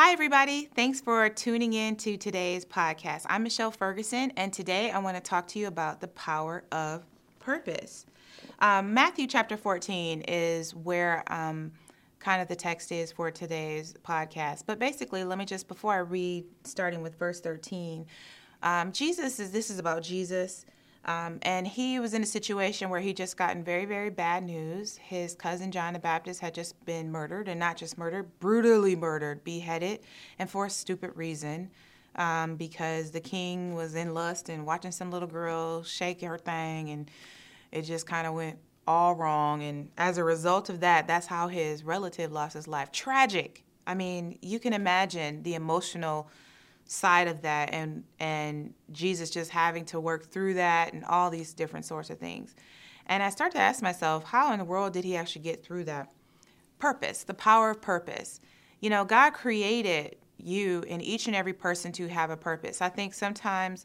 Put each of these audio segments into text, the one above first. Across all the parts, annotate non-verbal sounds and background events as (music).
Hi, everybody. Thanks for tuning in to today's podcast. I'm Michelle Ferguson, and today I want to talk to you about the power of purpose. Um, Matthew chapter 14 is where um, kind of the text is for today's podcast. But basically, let me just, before I read, starting with verse 13, um, Jesus is, this is about Jesus. Um, and he was in a situation where he just gotten very, very bad news. His cousin John the Baptist had just been murdered, and not just murdered, brutally murdered, beheaded, and for a stupid reason. Um, because the king was in lust and watching some little girl shake her thing, and it just kind of went all wrong. And as a result of that, that's how his relative lost his life. Tragic. I mean, you can imagine the emotional side of that and and Jesus just having to work through that and all these different sorts of things. And I start to ask myself, how in the world did he actually get through that? Purpose, the power of purpose. You know, God created you and each and every person to have a purpose. I think sometimes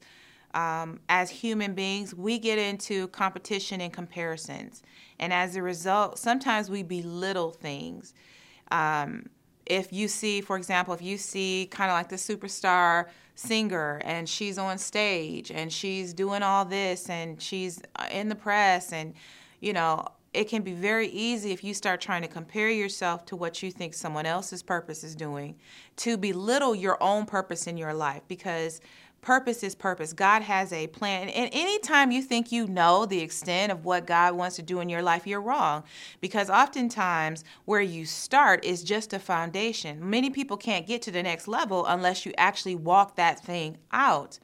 um, as human beings, we get into competition and comparisons. And as a result, sometimes we belittle things. Um, if you see, for example, if you see kind of like the superstar singer and she's on stage and she's doing all this and she's uh, in the press and, you know, it can be very easy if you start trying to compare yourself to what you think someone else's purpose is doing to belittle your own purpose in your life because Purpose is purpose. God has a plan. And anytime you think you know the extent of what God wants to do in your life, you're wrong. Because oftentimes where you start is just a foundation. Many people can't get to the next level unless you actually walk that thing out.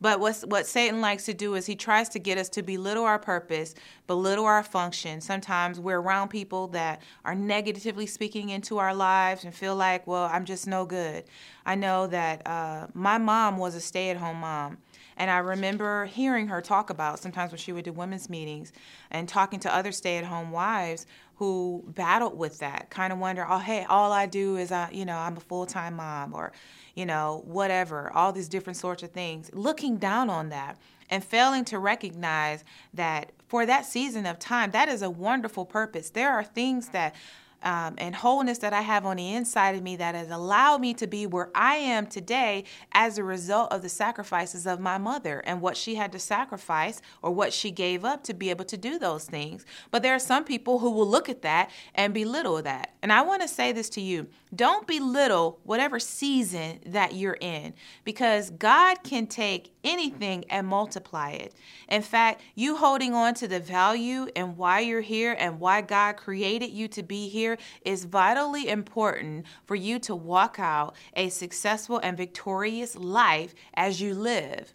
But what's, what Satan likes to do is he tries to get us to belittle our purpose, belittle our function. Sometimes we're around people that are negatively speaking into our lives and feel like, well, I'm just no good. I know that uh, my mom was a stay at home mom. And I remember hearing her talk about sometimes when she would do women's meetings and talking to other stay at home wives who battled with that, kind of wonder, oh, hey, all I do is, I, you know, I'm a full time mom or, you know, whatever, all these different sorts of things, looking down on that and failing to recognize that for that season of time, that is a wonderful purpose. There are things that um, and wholeness that I have on the inside of me that has allowed me to be where I am today as a result of the sacrifices of my mother and what she had to sacrifice or what she gave up to be able to do those things. But there are some people who will look at that and belittle that. And I want to say this to you don't belittle whatever season that you're in because God can take anything and multiply it. In fact, you holding on to the value and why you're here and why God created you to be here is vitally important for you to walk out a successful and victorious life as you live.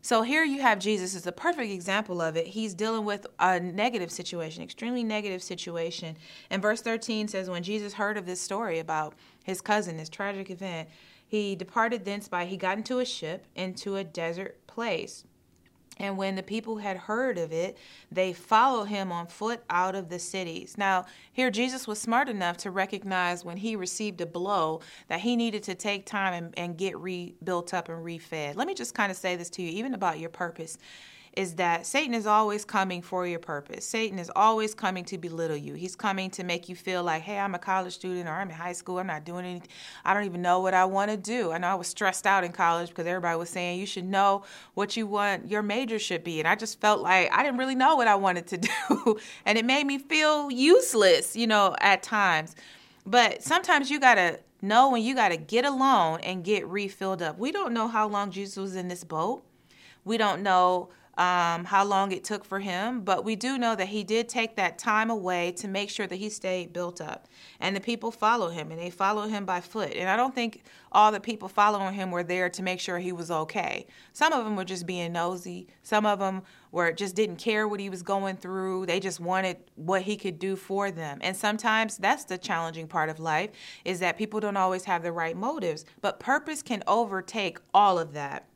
So here you have Jesus is a perfect example of it. He's dealing with a negative situation, extremely negative situation. And verse 13 says, When Jesus heard of this story about his cousin, this tragic event, he departed thence by, he got into a ship into a desert place. And when the people had heard of it, they followed him on foot out of the cities. Now, here Jesus was smart enough to recognize when he received a blow that he needed to take time and, and get rebuilt up and refed. Let me just kind of say this to you, even about your purpose is that Satan is always coming for your purpose. Satan is always coming to belittle you. He's coming to make you feel like, hey, I'm a college student or I'm in high school. I'm not doing anything. I don't even know what I want to do. I know I was stressed out in college because everybody was saying you should know what you want your major should be. And I just felt like I didn't really know what I wanted to (laughs) do. and it made me feel useless, you know, at times. But sometimes you got to know when you got to get alone and get refilled up. We don't know how long Jesus was in this boat. We don't know um, how long it took for him, but we do know that he did take that time away to make sure that he stayed built up. And the people follow him, and they follow him by foot. And I don't think all the people following him were there to make sure he was okay. Some of them were just being nosy. Some of them were just didn't care what he was going through. They just wanted what he could do for them. And sometimes that's the challenging part of life is that people don't always have the right motives, but purpose can overtake all of that.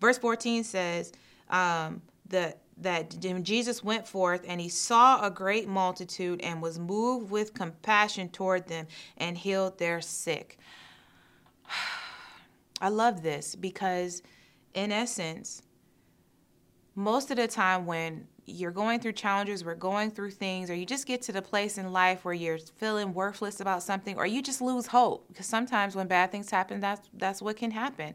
Verse 14 says, um, the that Jesus went forth and he saw a great multitude and was moved with compassion toward them and healed their sick. (sighs) I love this because, in essence, most of the time when you're going through challenges, we're going through things, or you just get to the place in life where you're feeling worthless about something, or you just lose hope. Because sometimes when bad things happen, that's that's what can happen.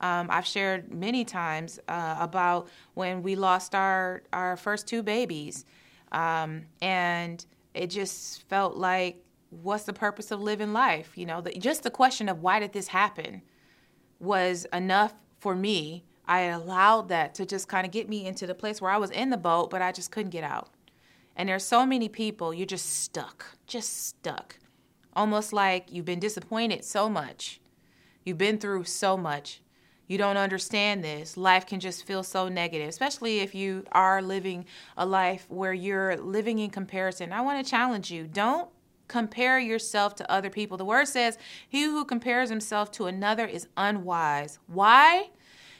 Um, I've shared many times uh, about when we lost our our first two babies, um, and it just felt like, what's the purpose of living life? You know, the, just the question of why did this happen was enough for me I allowed that to just kind of get me into the place where I was in the boat, but I just couldn't get out. And there's so many people, you're just stuck, just stuck. Almost like you've been disappointed so much. You've been through so much. You don't understand this. Life can just feel so negative, especially if you are living a life where you're living in comparison. I want to challenge you. Don't compare yourself to other people. The word says, He who compares himself to another is unwise. Why?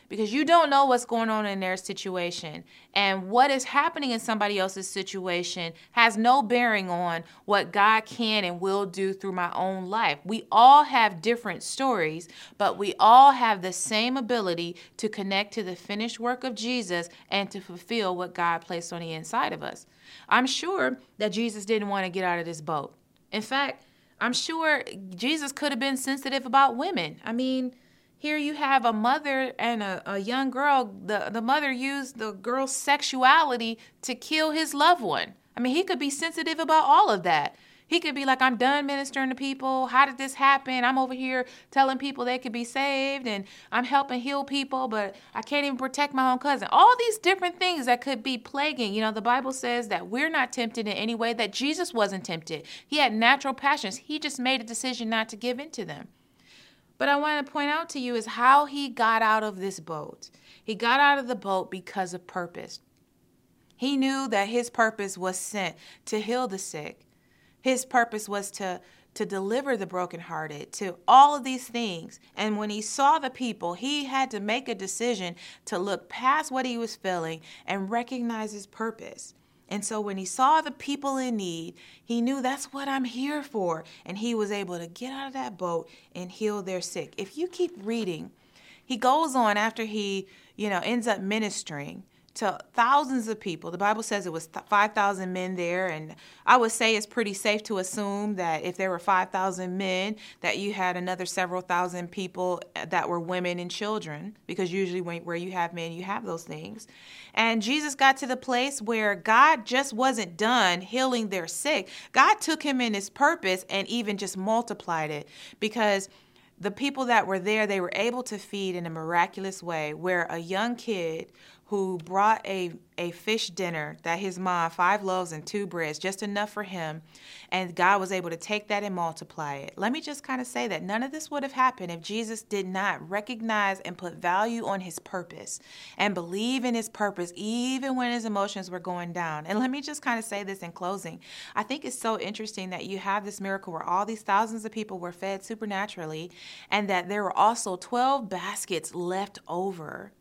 Because you don't know what's going on in their situation. And what is happening in somebody else's situation has no bearing on what God can and will do through my own life. We all have different stories, but we all have the same ability to connect to the finished work of Jesus and to fulfill what God placed on the inside of us. I'm sure that Jesus didn't want to get out of this boat. In fact, I'm sure Jesus could have been sensitive about women. I mean, here you have a mother and a, a young girl. The, the mother used the girl's sexuality to kill his loved one. I mean, he could be sensitive about all of that. He could be like, I'm done ministering to people. How did this happen? I'm over here telling people they could be saved and I'm helping heal people, but I can't even protect my own cousin. All these different things that could be plaguing. You know, the Bible says that we're not tempted in any way, that Jesus wasn't tempted. He had natural passions. He just made a decision not to give in to them. But I want to point out to you is how he got out of this boat. He got out of the boat because of purpose. He knew that his purpose was sent to heal the sick. His purpose was to to deliver the brokenhearted, to all of these things. And when he saw the people, he had to make a decision to look past what he was feeling and recognize his purpose. And so when he saw the people in need, he knew that's what I'm here for. And he was able to get out of that boat and heal their sick. If you keep reading, he goes on after he, you know, ends up ministering to thousands of people. The Bible says it was 5,000 men there, and I would say it's pretty safe to assume that if there were 5,000 men, that you had another several thousand people uh, that were women and children, because usually when, where you have men, you have those things. And Jesus got to the place where God just wasn't done healing their sick. God took him in his purpose and even just multiplied it because the people that were there, they were able to feed in a miraculous way where a young kid who brought a, a fish dinner that his mom, five loaves and two breads, just enough for him. And God was able to take that and multiply it. Let me just kind of say that none of this would have happened if Jesus did not recognize and put value on his purpose and believe in his purpose, even when his emotions were going down. And let me just kind of say this in closing. I think it's so interesting that you have this miracle where all these thousands of people were fed supernaturally and that there were also 12 baskets left over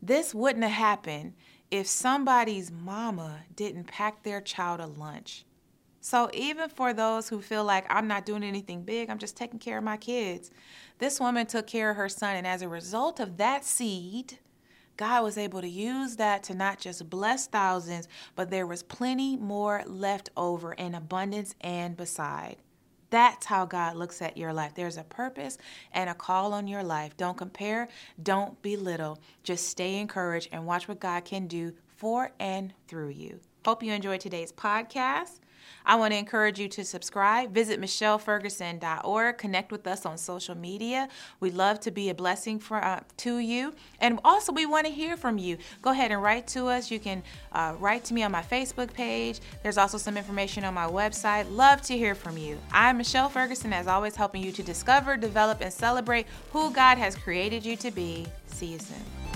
this wouldn't have happened if somebody's mama didn't pack their child a lunch. So, even for those who feel like I'm not doing anything big, I'm just taking care of my kids, this woman took care of her son. And as a result of that seed, God was able to use that to not just bless thousands, but there was plenty more left over in abundance and beside. That's how God looks at your life. There's a purpose and a call on your life. Don't compare, don't belittle. Just stay encouraged and watch what God can do for and through you. Hope you enjoyed today's podcast. I want to encourage you to subscribe. Visit michelleferguson.org. Connect with us on social media. We'd love to be a blessing for uh, to you. And also, we want to hear from you. Go ahead and write to us. You can uh, write to me on my Facebook page. There's also some information on my website. Love to hear from you. I'm Michelle Ferguson, as always, helping you to discover, develop, and celebrate who God has created you to be. See you soon.